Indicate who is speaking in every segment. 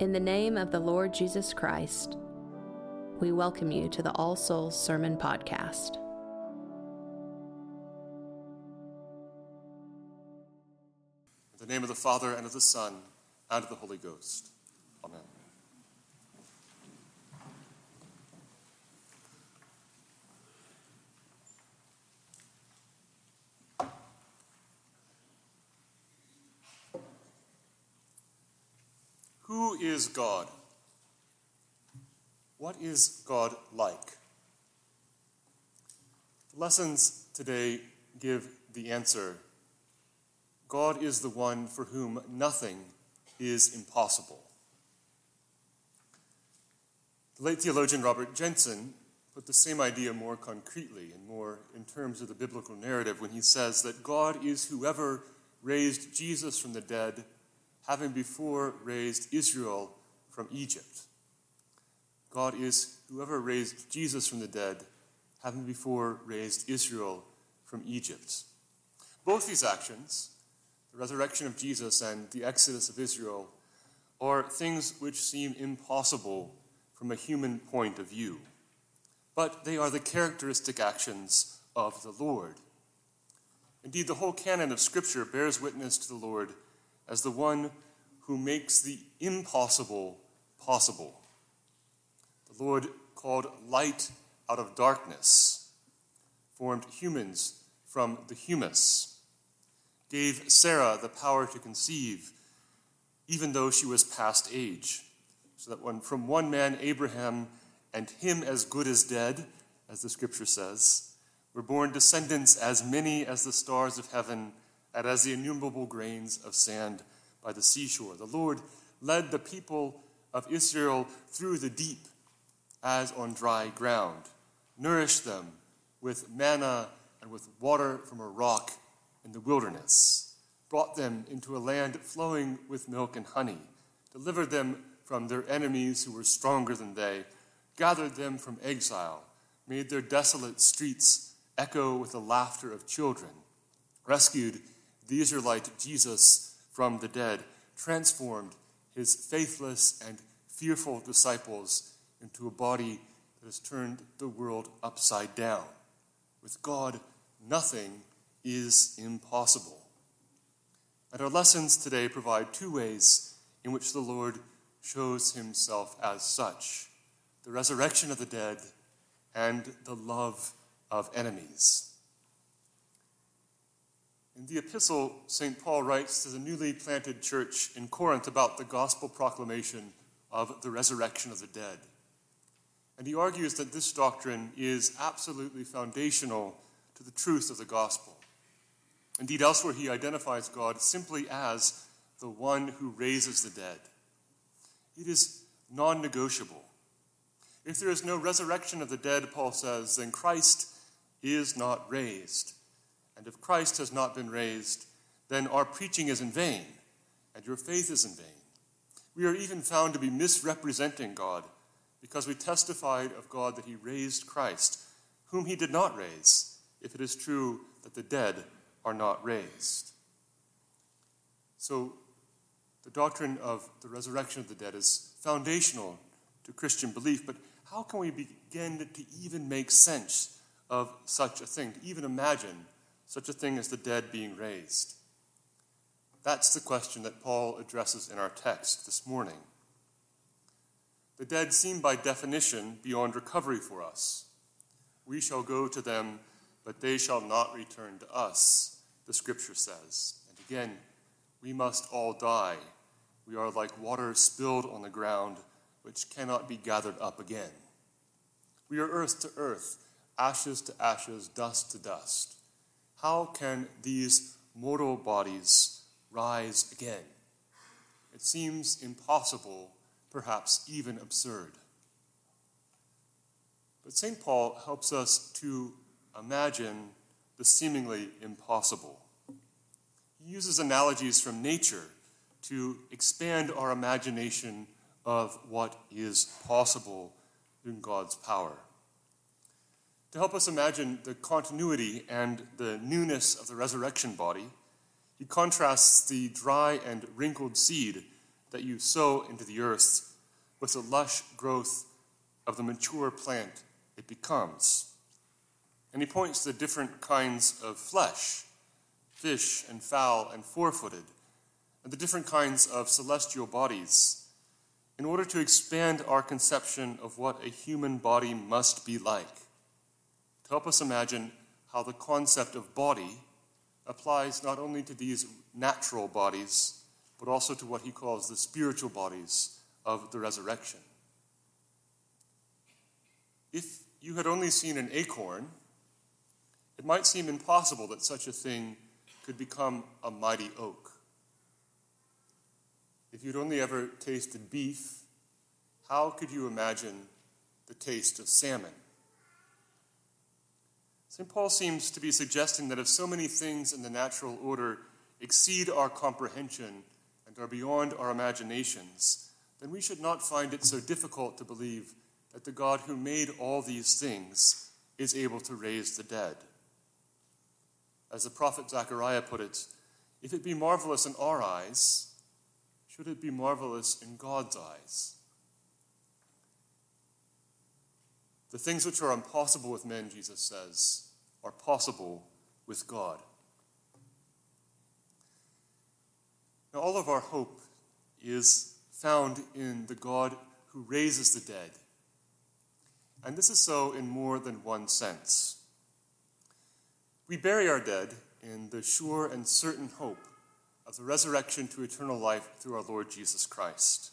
Speaker 1: In the name of the Lord Jesus Christ, we welcome you to the All Souls Sermon Podcast.
Speaker 2: In the name of the Father, and of the Son, and of the Holy Ghost. Amen. Who is God? What is God like? The lessons today give the answer God is the one for whom nothing is impossible. The late theologian Robert Jenson put the same idea more concretely and more in terms of the biblical narrative when he says that God is whoever raised Jesus from the dead, having before raised Israel from Egypt. God is whoever raised Jesus from the dead, having before raised Israel from Egypt. Both these actions, the resurrection of Jesus and the exodus of Israel, are things which seem impossible from a human point of view. But they are the characteristic actions of the Lord. Indeed, the whole canon of Scripture bears witness to the Lord as the one who makes the impossible possible. The Lord called light out of darkness, formed humans from the humus, gave Sarah the power to conceive, even though she was past age, so that when from one man, Abraham, and him as good as dead, as the scripture says, were born descendants as many as the stars of heaven and as the innumerable grains of sand by the seashore. The Lord led the people of Israel through the deep as on dry ground, nourished them with manna and with water from a rock in the wilderness, brought them into a land flowing with milk and honey, delivered them from their enemies who were stronger than they, gathered them from exile, made their desolate streets echo with the laughter of children, rescued the Israelite Jesus from the dead, transformed his faithless and fearful disciples into a body that has turned the world upside down. With God, nothing is impossible. And our lessons today provide two ways in which the Lord shows himself as such the resurrection of the dead and the love of enemies. In the epistle, St. Paul writes to the newly planted church in Corinth about the gospel proclamation of the resurrection of the dead. And he argues that this doctrine is absolutely foundational to the truth of the gospel. Indeed, elsewhere he identifies God simply as the one who raises the dead. It is non negotiable. If there is no resurrection of the dead, Paul says, then Christ is not raised. And if Christ has not been raised, then our preaching is in vain, and your faith is in vain. We are even found to be misrepresenting God because we testified of God that he raised Christ, whom he did not raise, if it is true that the dead are not raised. So, the doctrine of the resurrection of the dead is foundational to Christian belief, but how can we begin to even make sense of such a thing, to even imagine such a thing as the dead being raised? That's the question that Paul addresses in our text this morning. The dead seem by definition beyond recovery for us. We shall go to them, but they shall not return to us, the scripture says. And again, we must all die. We are like water spilled on the ground, which cannot be gathered up again. We are earth to earth, ashes to ashes, dust to dust. How can these mortal bodies rise again? It seems impossible perhaps even absurd. But St. Paul helps us to imagine the seemingly impossible. He uses analogies from nature to expand our imagination of what is possible in God's power. To help us imagine the continuity and the newness of the resurrection body, he contrasts the dry and wrinkled seed that you sow into the earth with the lush growth of the mature plant it becomes. And he points to the different kinds of flesh fish and fowl and four footed, and the different kinds of celestial bodies, in order to expand our conception of what a human body must be like, to help us imagine how the concept of body applies not only to these natural bodies, but also to what he calls the spiritual bodies of the resurrection. If you had only seen an acorn, it might seem impossible that such a thing could become a mighty oak. If you'd only ever tasted beef, how could you imagine the taste of salmon? St. Paul seems to be suggesting that if so many things in the natural order exceed our comprehension and are beyond our imaginations, then we should not find it so difficult to believe that the God who made all these things is able to raise the dead. As the prophet Zechariah put it, if it be marvelous in our eyes, should it be marvelous in God's eyes? The things which are impossible with men, Jesus says, are possible with God. Now, all of our hope is found in the God who raises the dead. And this is so in more than one sense. We bury our dead in the sure and certain hope of the resurrection to eternal life through our Lord Jesus Christ.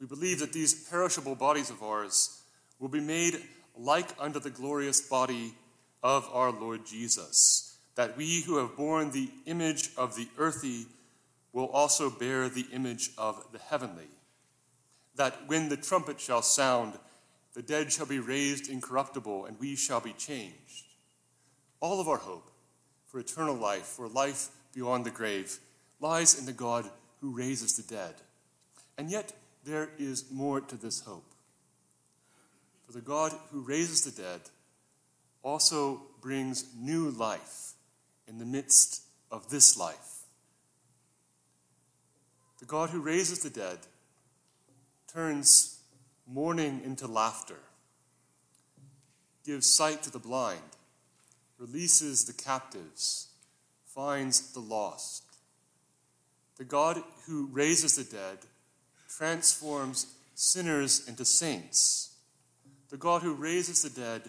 Speaker 2: We believe that these perishable bodies of ours will be made like unto the glorious body of our Lord Jesus, that we who have borne the image of the earthy will also bear the image of the heavenly, that when the trumpet shall sound, the dead shall be raised incorruptible, and we shall be changed. All of our hope for eternal life, for life beyond the grave, lies in the God who raises the dead. And yet, there is more to this hope. For the God who raises the dead also brings new life in the midst of this life. The God who raises the dead turns mourning into laughter, gives sight to the blind releases the captives, finds the lost. The God who raises the dead transforms sinners into saints. The God who raises the dead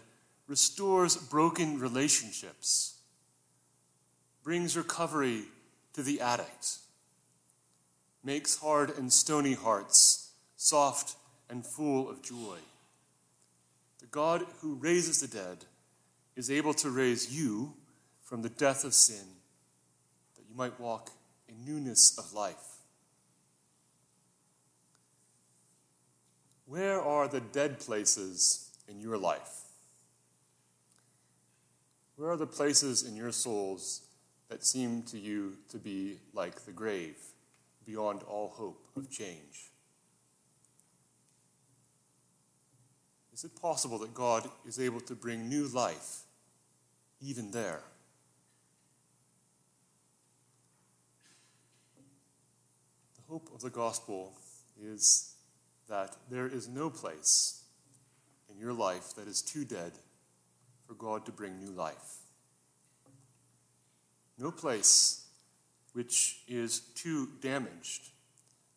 Speaker 2: restores broken relationships, brings recovery to the addict, makes hard and stony hearts soft and full of joy. The God who raises the dead is able to raise you from the death of sin, that you might walk in newness of life. Where are the dead places in your life? Where are the places in your souls that seem to you to be like the grave, beyond all hope of change? Is it possible that God is able to bring new life even there? The hope of the gospel is that there is no place in your life that is too dead for God to bring new life. No place which is too damaged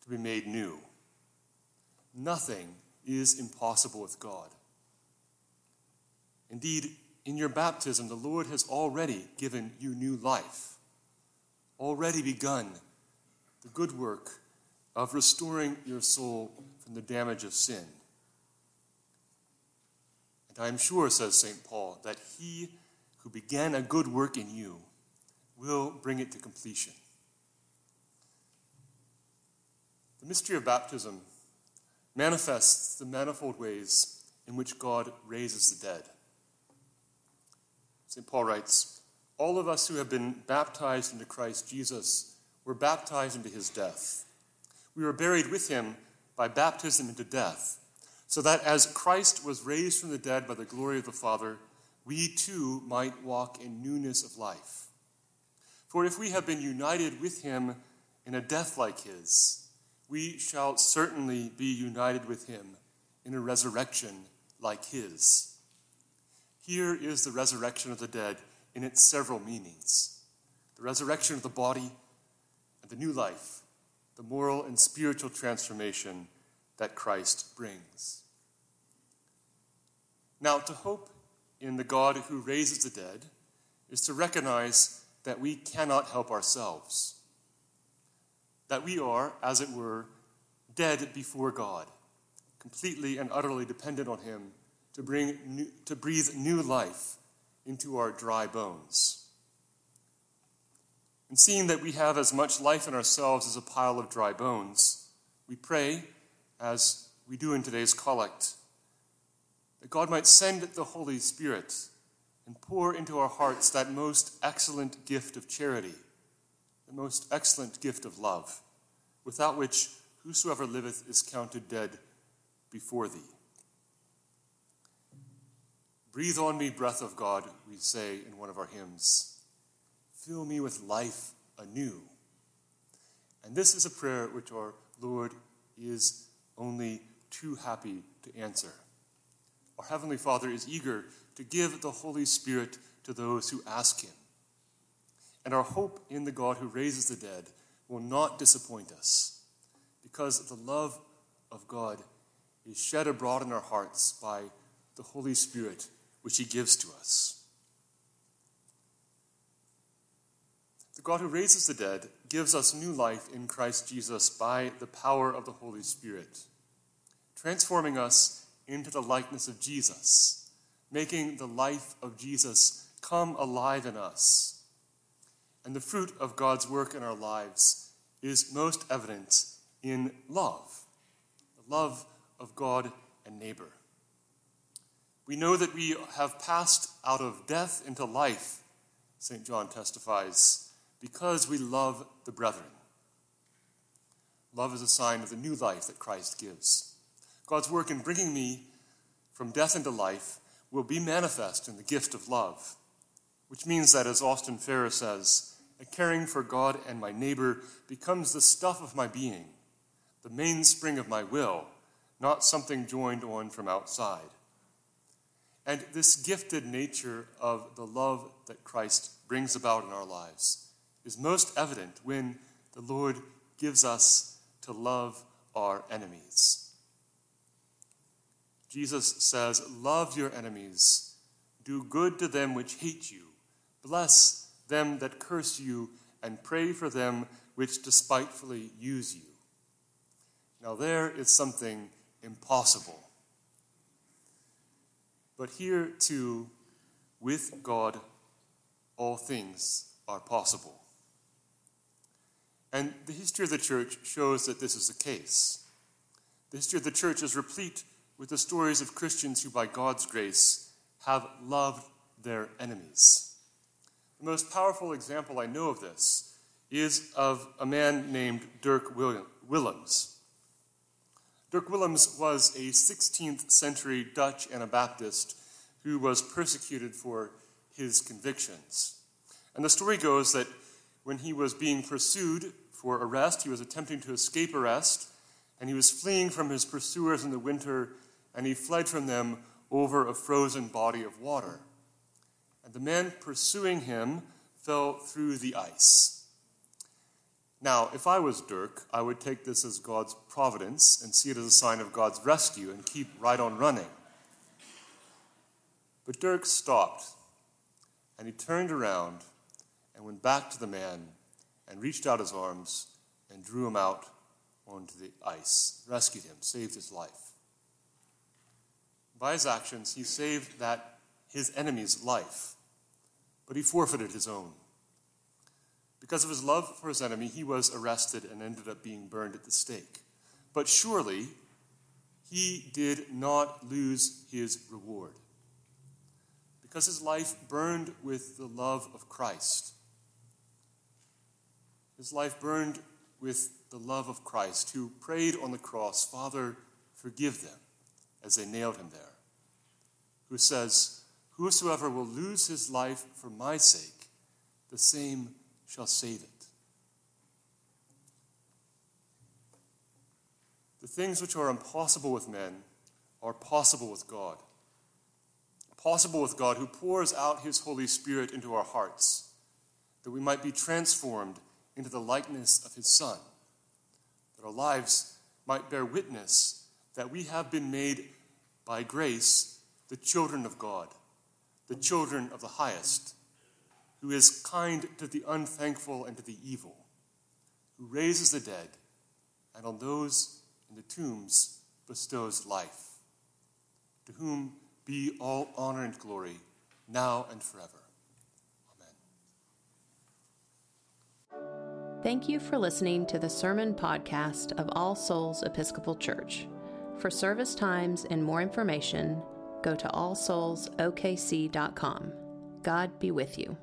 Speaker 2: to be made new. Nothing is impossible with God. Indeed, in your baptism, the Lord has already given you new life, already begun the good work of restoring your soul from the damage of sin. And I am sure, says St. Paul, that he who began a good work in you will bring it to completion. The mystery of baptism manifests the manifold ways in which God raises the dead. St. Paul writes All of us who have been baptized into Christ Jesus were baptized into his death. We were buried with him by baptism into death, so that as Christ was raised from the dead by the glory of the Father, we too might walk in newness of life. For if we have been united with him in a death like his, we shall certainly be united with him in a resurrection like his. Here is the resurrection of the dead in its several meanings the resurrection of the body and the new life, the moral and spiritual transformation that Christ brings. Now, to hope in the God who raises the dead is to recognize that we cannot help ourselves that we are, as it were, dead before God, completely and utterly dependent on Him to, bring new, to breathe new life into our dry bones. And seeing that we have as much life in ourselves as a pile of dry bones, we pray, as we do in today's collect, that God might send the Holy Spirit and pour into our hearts that most excellent gift of charity the most excellent gift of love, without which whosoever liveth is counted dead before thee. Breathe on me, breath of God, we say in one of our hymns. Fill me with life anew. And this is a prayer which our Lord is only too happy to answer. Our Heavenly Father is eager to give the Holy Spirit to those who ask Him. And our hope in the God who raises the dead will not disappoint us because the love of God is shed abroad in our hearts by the Holy Spirit which He gives to us. The God who raises the dead gives us new life in Christ Jesus by the power of the Holy Spirit, transforming us into the likeness of Jesus, making the life of Jesus come alive in us and the fruit of God's work in our lives is most evident in love the love of God and neighbor. We know that we have passed out of death into life, St. John testifies, because we love the brethren. Love is a sign of the new life that Christ gives. God's work in bringing me from death into life will be manifest in the gift of love, which means that, as Austin Farrer says, a caring for God and my neighbor becomes the stuff of my being, the mainspring of my will, not something joined on from outside. And this gifted nature of the love that Christ brings about in our lives is most evident when the Lord gives us to love our enemies. Jesus says, Love your enemies, do good to them which hate you, bless them that curse you, and pray for them which despitefully use you. Now, there is something impossible. But here, too, with God, all things are possible. And the history of the church shows that this is the case. The history of the church is replete with the stories of Christians who, by God's grace, have loved their enemies. The most powerful example I know of this is of a man named Dirk Willems. Dirk Willems was a 16th century Dutch Anabaptist who was persecuted for his convictions. And the story goes that when he was being pursued for arrest, he was attempting to escape arrest, and he was fleeing from his pursuers in the winter, and he fled from them over a frozen body of water and the man pursuing him fell through the ice. Now, if I was Dirk, I would take this as God's providence and see it as a sign of God's rescue and keep right on running. But Dirk stopped and he turned around and went back to the man and reached out his arms and drew him out onto the ice, rescued him, saved his life. By his actions, he saved that his enemy's life but he forfeited his own. Because of his love for his enemy, he was arrested and ended up being burned at the stake. But surely, he did not lose his reward. Because his life burned with the love of Christ. His life burned with the love of Christ, who prayed on the cross, Father, forgive them, as they nailed him there. Who says, Whosoever will lose his life for my sake, the same shall save it. The things which are impossible with men are possible with God. Possible with God who pours out his Holy Spirit into our hearts, that we might be transformed into the likeness of his Son, that our lives might bear witness that we have been made by grace the children of God, the children of the highest, who is kind to the unthankful and to the evil, who raises the dead, and on those in the tombs bestows life, to whom be all honor and glory, now and forever.
Speaker 1: Thank you for listening to the sermon podcast of All Souls Episcopal Church. For service times and more information, go to allsoulsokc.com. God be with you.